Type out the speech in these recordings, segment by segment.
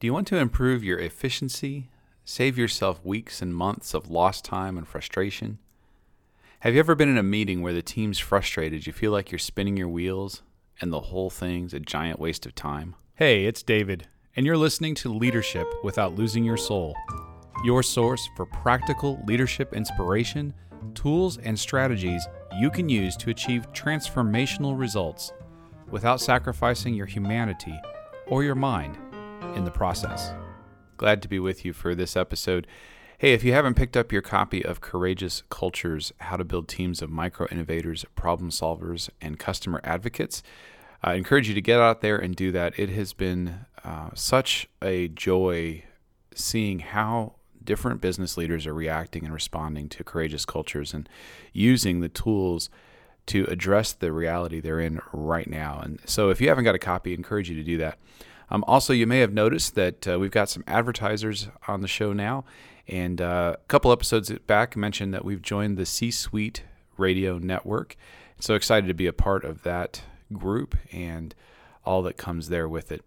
Do you want to improve your efficiency, save yourself weeks and months of lost time and frustration? Have you ever been in a meeting where the team's frustrated, you feel like you're spinning your wheels, and the whole thing's a giant waste of time? Hey, it's David, and you're listening to Leadership Without Losing Your Soul, your source for practical leadership inspiration, tools, and strategies you can use to achieve transformational results without sacrificing your humanity or your mind in the process. Glad to be with you for this episode. Hey, if you haven't picked up your copy of Courageous Cultures How to Build Teams of Micro Innovators, Problem Solvers, and Customer Advocates, I encourage you to get out there and do that. It has been uh, such a joy seeing how different business leaders are reacting and responding to courageous cultures and using the tools to address the reality they're in right now. And so, if you haven't got a copy, I encourage you to do that. Um, also, you may have noticed that uh, we've got some advertisers on the show now. And uh, a couple episodes back mentioned that we've joined the C Suite Radio Network. So excited to be a part of that group and all that comes there with it.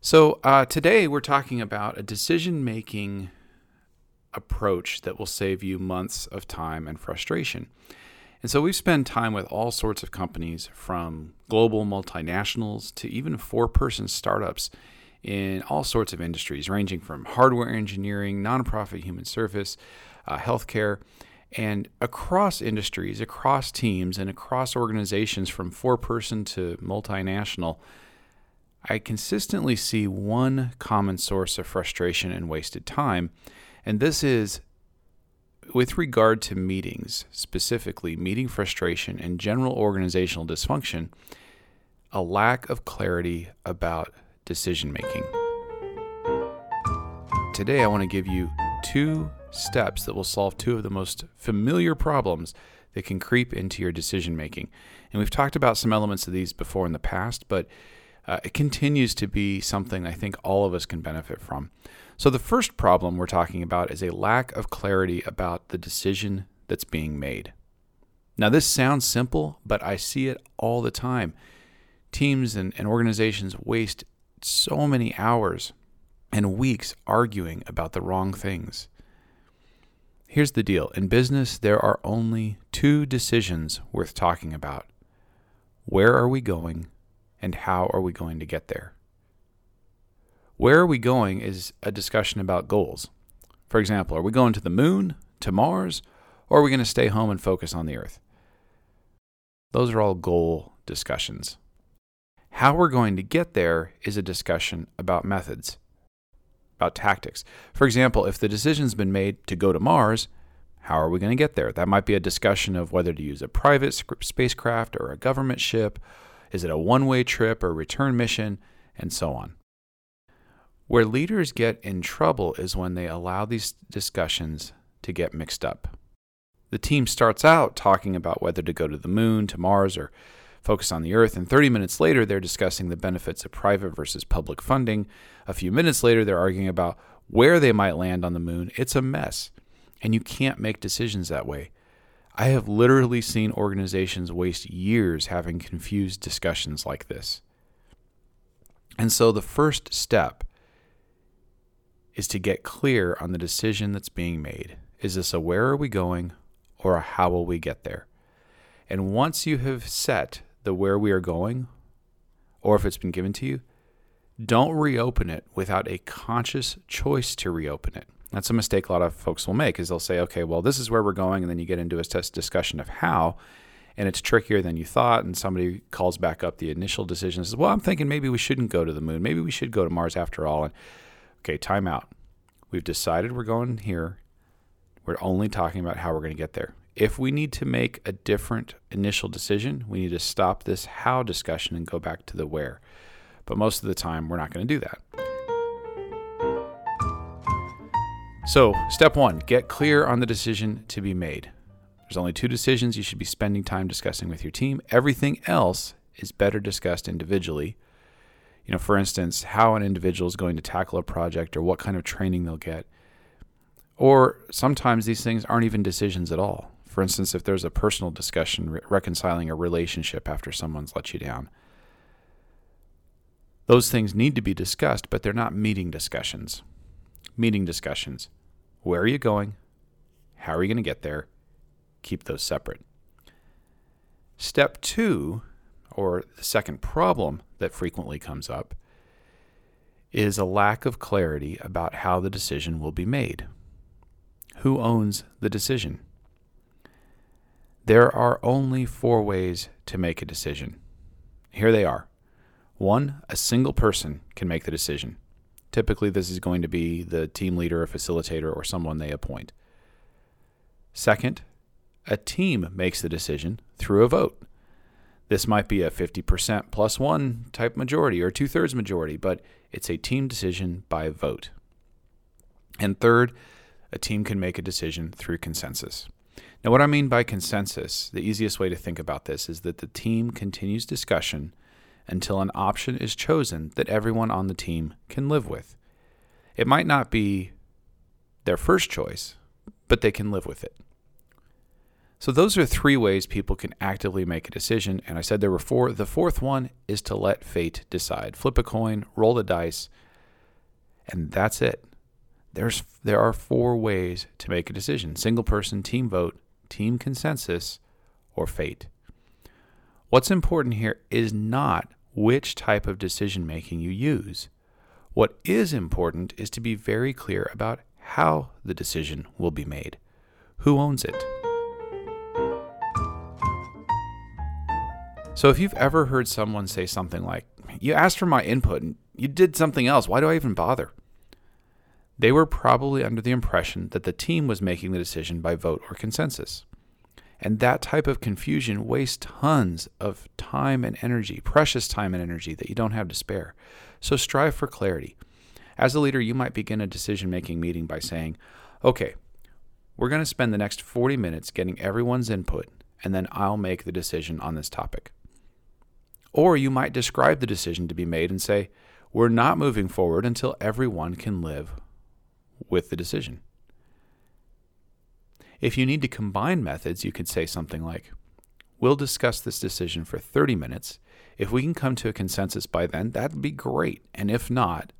So uh, today we're talking about a decision making approach that will save you months of time and frustration. And so we've spent time with all sorts of companies from global multinationals to even four person startups in all sorts of industries, ranging from hardware engineering, nonprofit human service, uh, healthcare, and across industries, across teams, and across organizations from four person to multinational. I consistently see one common source of frustration and wasted time, and this is with regard to meetings, specifically meeting frustration and general organizational dysfunction, a lack of clarity about decision making. Today, I want to give you two steps that will solve two of the most familiar problems that can creep into your decision making. And we've talked about some elements of these before in the past, but uh, it continues to be something I think all of us can benefit from. So, the first problem we're talking about is a lack of clarity about the decision that's being made. Now, this sounds simple, but I see it all the time. Teams and, and organizations waste so many hours and weeks arguing about the wrong things. Here's the deal in business, there are only two decisions worth talking about where are we going, and how are we going to get there? Where are we going is a discussion about goals. For example, are we going to the moon, to Mars, or are we going to stay home and focus on the Earth? Those are all goal discussions. How we're going to get there is a discussion about methods, about tactics. For example, if the decision's been made to go to Mars, how are we going to get there? That might be a discussion of whether to use a private spacecraft or a government ship. Is it a one way trip or return mission? And so on. Where leaders get in trouble is when they allow these discussions to get mixed up. The team starts out talking about whether to go to the moon, to Mars, or focus on the Earth, and 30 minutes later, they're discussing the benefits of private versus public funding. A few minutes later, they're arguing about where they might land on the moon. It's a mess, and you can't make decisions that way. I have literally seen organizations waste years having confused discussions like this. And so the first step is to get clear on the decision that's being made. Is this a where are we going or a how will we get there? And once you have set the where we are going, or if it's been given to you, don't reopen it without a conscious choice to reopen it. That's a mistake a lot of folks will make is they'll say, okay, well, this is where we're going. And then you get into a test discussion of how, and it's trickier than you thought. And somebody calls back up the initial decision and says, well, I'm thinking maybe we shouldn't go to the moon. Maybe we should go to Mars after all. And okay, time out. We've decided we're going here. We're only talking about how we're going to get there. If we need to make a different initial decision, we need to stop this how discussion and go back to the where. But most of the time, we're not going to do that. So, step one get clear on the decision to be made. There's only two decisions you should be spending time discussing with your team. Everything else is better discussed individually. You know, for instance, how an individual is going to tackle a project or what kind of training they'll get. Or sometimes these things aren't even decisions at all. For instance, if there's a personal discussion re- reconciling a relationship after someone's let you down. Those things need to be discussed, but they're not meeting discussions. Meeting discussions. Where are you going? How are you going to get there? Keep those separate. Step two, or the second problem that frequently comes up, is a lack of clarity about how the decision will be made. Who owns the decision? There are only four ways to make a decision. Here they are. One, a single person can make the decision. Typically, this is going to be the team leader, a facilitator, or someone they appoint. Second, a team makes the decision through a vote. This might be a 50% plus one type majority or two thirds majority, but it's a team decision by vote. And third, a team can make a decision through consensus. Now, what I mean by consensus, the easiest way to think about this is that the team continues discussion until an option is chosen that everyone on the team can live with. It might not be their first choice, but they can live with it. So, those are three ways people can actively make a decision. And I said there were four. The fourth one is to let fate decide. Flip a coin, roll the dice, and that's it. There's, there are four ways to make a decision single person, team vote, team consensus, or fate. What's important here is not which type of decision making you use. What is important is to be very clear about how the decision will be made. Who owns it? So, if you've ever heard someone say something like, You asked for my input and you did something else, why do I even bother? They were probably under the impression that the team was making the decision by vote or consensus. And that type of confusion wastes tons of time and energy, precious time and energy that you don't have to spare. So strive for clarity. As a leader, you might begin a decision making meeting by saying, Okay, we're going to spend the next 40 minutes getting everyone's input, and then I'll make the decision on this topic. Or you might describe the decision to be made and say, We're not moving forward until everyone can live with the decision. If you need to combine methods, you could say something like, We'll discuss this decision for 30 minutes. If we can come to a consensus by then, that'd be great. And if not,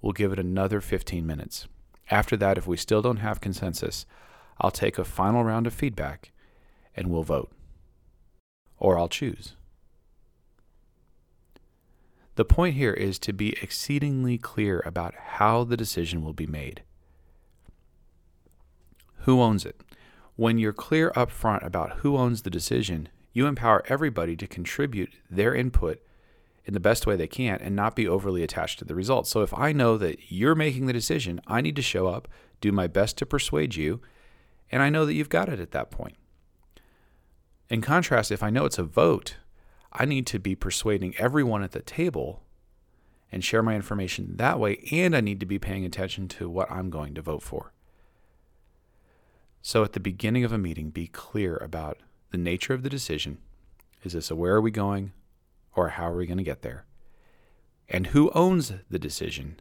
we'll give it another 15 minutes. After that, if we still don't have consensus, I'll take a final round of feedback and we'll vote. Or I'll choose. The point here is to be exceedingly clear about how the decision will be made. Who owns it? When you're clear up front about who owns the decision, you empower everybody to contribute their input in the best way they can and not be overly attached to the results. So if I know that you're making the decision, I need to show up, do my best to persuade you, and I know that you've got it at that point. In contrast, if I know it's a vote, I need to be persuading everyone at the table and share my information that way, and I need to be paying attention to what I'm going to vote for. So at the beginning of a meeting, be clear about the nature of the decision. Is this a where are we going or how are we going to get there? And who owns the decision?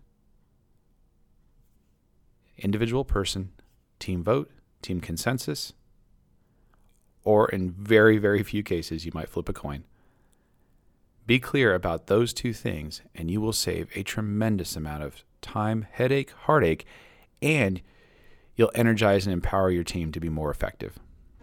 Individual person, team vote, team consensus, or in very, very few cases, you might flip a coin. Be clear about those two things, and you will save a tremendous amount of time, headache, heartache, and you'll energize and empower your team to be more effective.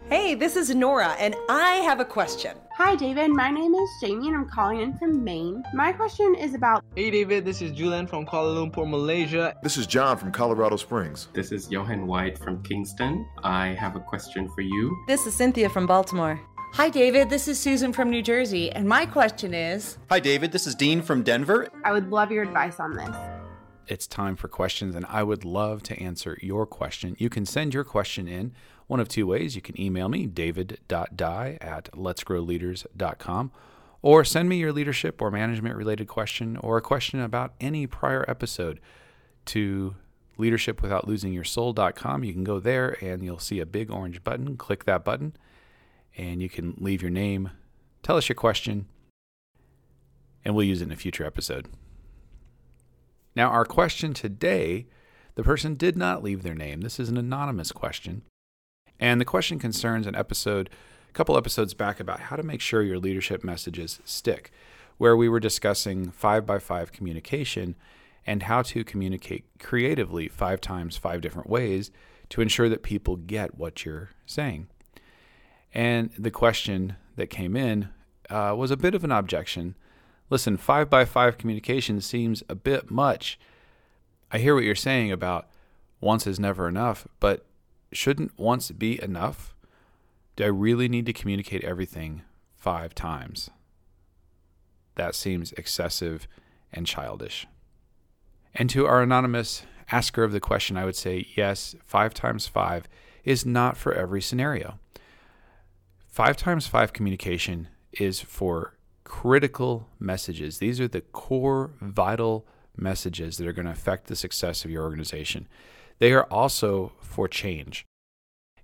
Hey, this is Nora, and I have a question. Hi, David. My name is Jamie, and I'm calling in from Maine. My question is about. Hey, David. This is Julian from Kuala Lumpur, Malaysia. This is John from Colorado Springs. This is Johan White from Kingston. I have a question for you. This is Cynthia from Baltimore. Hi, David. This is Susan from New Jersey, and my question is Hi, David. This is Dean from Denver. I would love your advice on this it's time for questions, and I would love to answer your question. You can send your question in one of two ways. You can email me, david.dye at letsgrowleaders.com, or send me your leadership or management related question or a question about any prior episode to leadershipwithoutlosingyoursoul.com. You can go there and you'll see a big orange button. Click that button, and you can leave your name, tell us your question, and we'll use it in a future episode. Now, our question today, the person did not leave their name. This is an anonymous question. And the question concerns an episode, a couple episodes back, about how to make sure your leadership messages stick. where we were discussing five by five communication and how to communicate creatively five times five different ways to ensure that people get what you're saying. And the question that came in uh, was a bit of an objection. Listen, five by five communication seems a bit much. I hear what you're saying about once is never enough, but shouldn't once be enough? Do I really need to communicate everything five times? That seems excessive and childish. And to our anonymous asker of the question, I would say yes, five times five is not for every scenario. Five times five communication is for critical messages. These are the core, vital messages that are going to affect the success of your organization. They are also for change.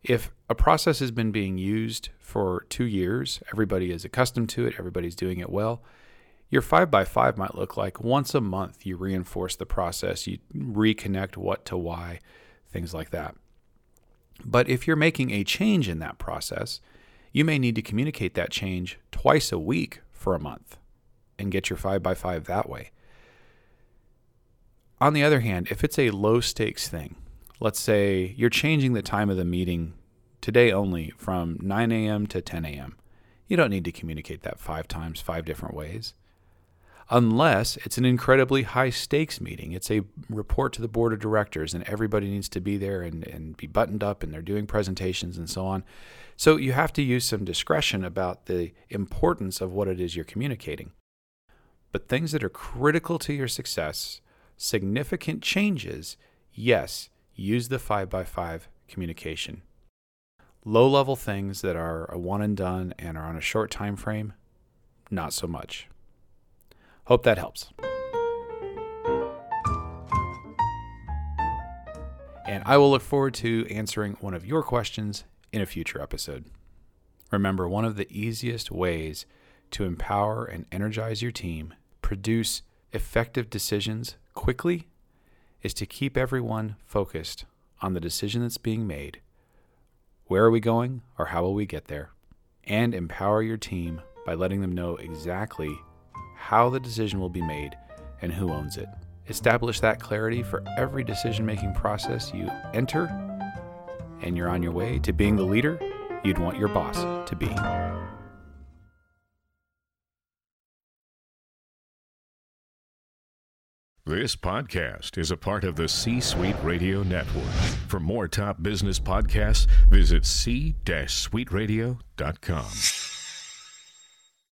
If a process has been being used for two years, everybody is accustomed to it, everybody's doing it well, your five by five might look like once a month you reinforce the process, you reconnect what to why, things like that. But if you're making a change in that process, you may need to communicate that change twice a week for a month and get your five by five that way. On the other hand, if it's a low stakes thing, let's say you're changing the time of the meeting today only from 9 a.m. to 10 a.m., you don't need to communicate that five times, five different ways unless it's an incredibly high stakes meeting. It's a report to the board of directors, and everybody needs to be there and, and be buttoned up, and they're doing presentations and so on. So you have to use some discretion about the importance of what it is you're communicating. But things that are critical to your success, significant changes, yes, use the 5 by 5 communication. Low level things that are a one and done and are on a short time frame, not so much. Hope that helps. And I will look forward to answering one of your questions in a future episode. Remember, one of the easiest ways to empower and energize your team, produce effective decisions quickly, is to keep everyone focused on the decision that's being made. Where are we going, or how will we get there? And empower your team by letting them know exactly how the decision will be made, and who owns it. Establish that clarity for every decision making process you enter, and you're on your way to being the leader you'd want your boss to be. This podcast is a part of the C Suite Radio Network. For more top business podcasts, visit c-suiteradio.com.